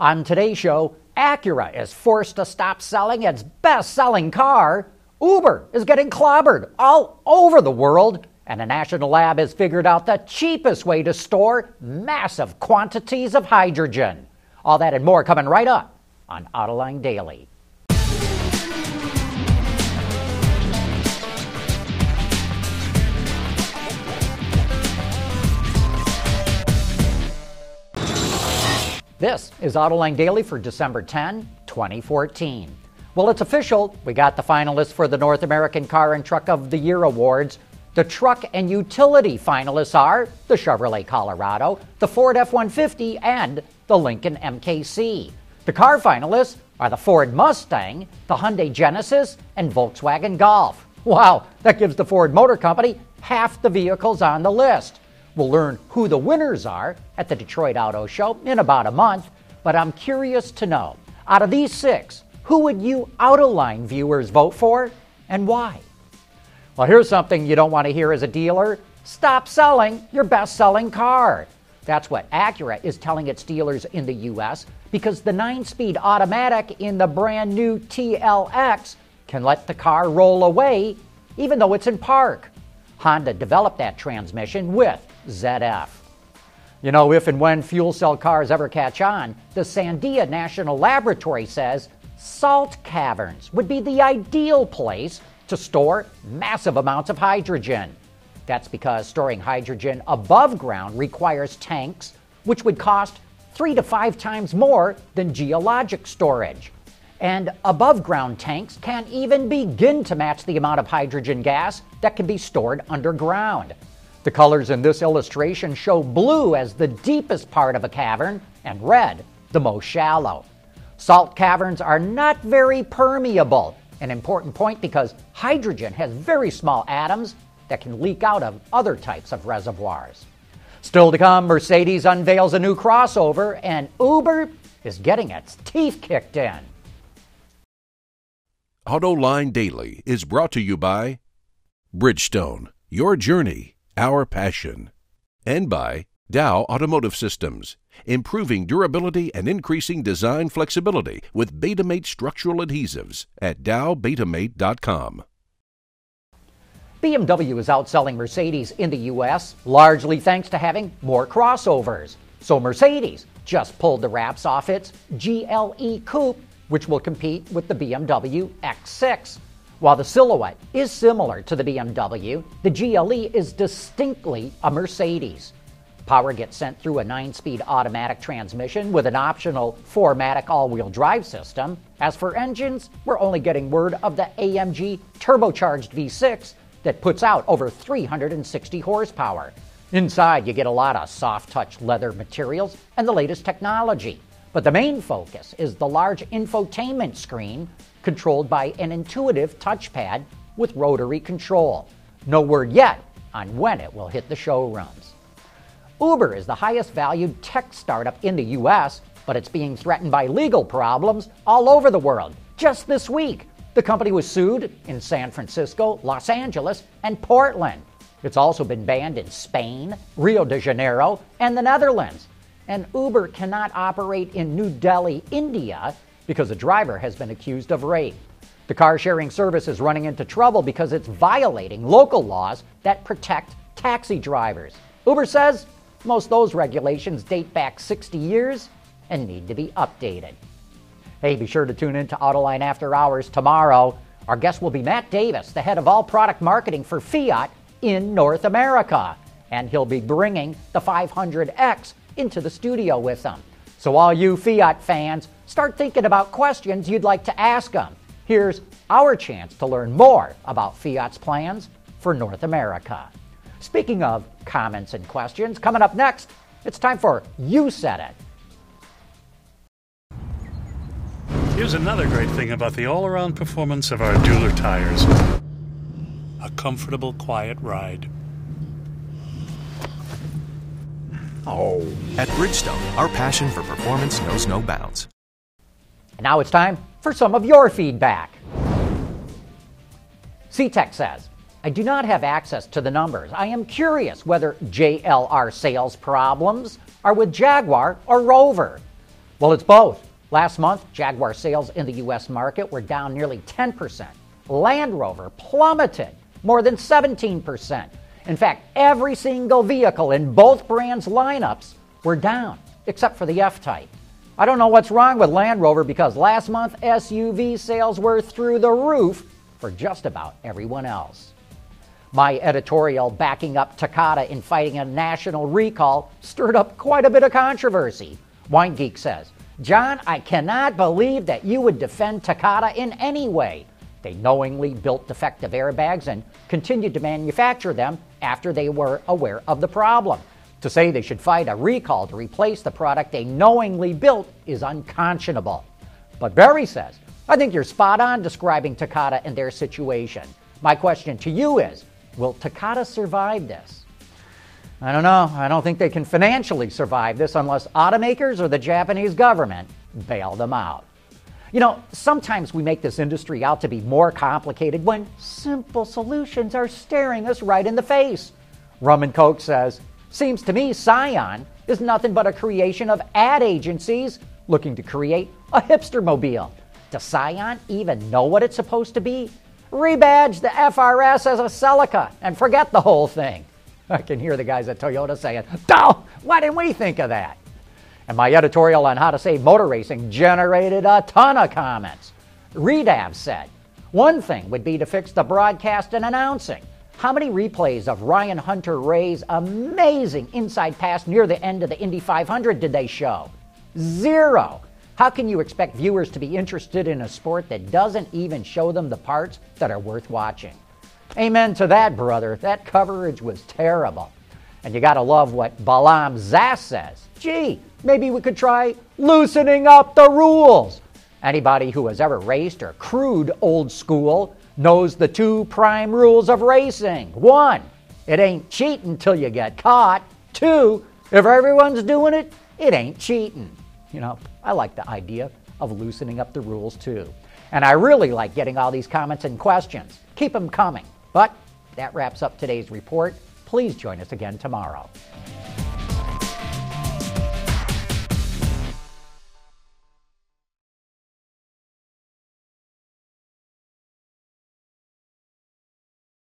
On today's show, Acura is forced to stop selling its best selling car. Uber is getting clobbered all over the world. And a national lab has figured out the cheapest way to store massive quantities of hydrogen. All that and more coming right up on Autoline Daily. This is Autoline Daily for December 10, 2014. Well, it's official. We got the finalists for the North American Car and Truck of the Year awards. The truck and utility finalists are the Chevrolet Colorado, the Ford F 150, and the Lincoln MKC. The car finalists are the Ford Mustang, the Hyundai Genesis, and Volkswagen Golf. Wow, that gives the Ford Motor Company half the vehicles on the list. We'll learn who the winners are at the Detroit Auto Show in about a month, but I'm curious to know out of these six, who would you Autoline viewers vote for and why? Well, here's something you don't want to hear as a dealer stop selling your best selling car. That's what Acura is telling its dealers in the U.S. because the 9 speed automatic in the brand new TLX can let the car roll away even though it's in park. Honda developed that transmission with ZF. You know, if and when fuel cell cars ever catch on, the Sandia National Laboratory says salt caverns would be the ideal place to store massive amounts of hydrogen. That's because storing hydrogen above ground requires tanks, which would cost three to five times more than geologic storage. And above ground tanks can't even begin to match the amount of hydrogen gas that can be stored underground. The colors in this illustration show blue as the deepest part of a cavern and red the most shallow. Salt caverns are not very permeable, an important point because hydrogen has very small atoms that can leak out of other types of reservoirs. Still to come, Mercedes unveils a new crossover, and Uber is getting its teeth kicked in. AutoLine Daily is brought to you by Bridgestone, your journey our passion. And by Dow Automotive Systems, improving durability and increasing design flexibility with Betamate structural adhesives at dowbetamate.com. BMW is outselling Mercedes in the US, largely thanks to having more crossovers. So Mercedes just pulled the wraps off its GLE Coupe, which will compete with the BMW X6. While the silhouette is similar to the BMW, the GLE is distinctly a Mercedes. Power gets sent through a 9 speed automatic transmission with an optional 4MATIC all wheel drive system. As for engines, we're only getting word of the AMG turbocharged V6 that puts out over 360 horsepower. Inside, you get a lot of soft touch leather materials and the latest technology. But the main focus is the large infotainment screen controlled by an intuitive touchpad with rotary control. No word yet on when it will hit the showrooms. Uber is the highest valued tech startup in the US, but it's being threatened by legal problems all over the world. Just this week, the company was sued in San Francisco, Los Angeles, and Portland. It's also been banned in Spain, Rio de Janeiro, and the Netherlands. And Uber cannot operate in New Delhi, India, because a driver has been accused of rape. The car sharing service is running into trouble because it's violating local laws that protect taxi drivers. Uber says most of those regulations date back 60 years and need to be updated. Hey, be sure to tune in to Autoline After Hours tomorrow. Our guest will be Matt Davis, the head of all product marketing for Fiat in North America. And he'll be bringing the 500X into the studio with them. So, all you Fiat fans, start thinking about questions you'd like to ask them. Here's our chance to learn more about Fiat's plans for North America. Speaking of comments and questions, coming up next, it's time for You Said It. Here's another great thing about the all around performance of our Dueler tires a comfortable, quiet ride. Oh. At Bridgestone, our passion for performance knows no bounds. And now it's time for some of your feedback. CTEC says, I do not have access to the numbers. I am curious whether JLR sales problems are with Jaguar or Rover. Well, it's both. Last month, Jaguar sales in the U.S. market were down nearly 10%. Land Rover plummeted more than 17%. In fact, every single vehicle in both brands' lineups were down, except for the F Type. I don't know what's wrong with Land Rover because last month SUV sales were through the roof for just about everyone else. My editorial backing up Takata in fighting a national recall stirred up quite a bit of controversy. Wine Geek says, John, I cannot believe that you would defend Takata in any way. They knowingly built defective airbags and continued to manufacture them after they were aware of the problem. To say they should fight a recall to replace the product they knowingly built is unconscionable. But Barry says, I think you're spot on describing Takata and their situation. My question to you is Will Takata survive this? I don't know. I don't think they can financially survive this unless automakers or the Japanese government bail them out. You know, sometimes we make this industry out to be more complicated when simple solutions are staring us right in the face. Rum and Coke says, Seems to me Scion is nothing but a creation of ad agencies looking to create a hipster mobile. Does Scion even know what it's supposed to be? Rebadge the FRS as a Celica and forget the whole thing. I can hear the guys at Toyota saying, Duh, why didn't we think of that? And my editorial on how to save motor racing generated a ton of comments. Redav said, one thing would be to fix the broadcast and announcing. How many replays of Ryan Hunter-Reay's amazing inside pass near the end of the Indy 500 did they show? Zero. How can you expect viewers to be interested in a sport that doesn't even show them the parts that are worth watching? Amen to that, brother. That coverage was terrible. And you got to love what Balaam Zass says. Gee, maybe we could try loosening up the rules. Anybody who has ever raced or crewed old school knows the two prime rules of racing. One, it ain't cheating till you get caught. Two, if everyone's doing it, it ain't cheating. You know, I like the idea of loosening up the rules too. And I really like getting all these comments and questions. Keep them coming. But that wraps up today's report. Please join us again tomorrow.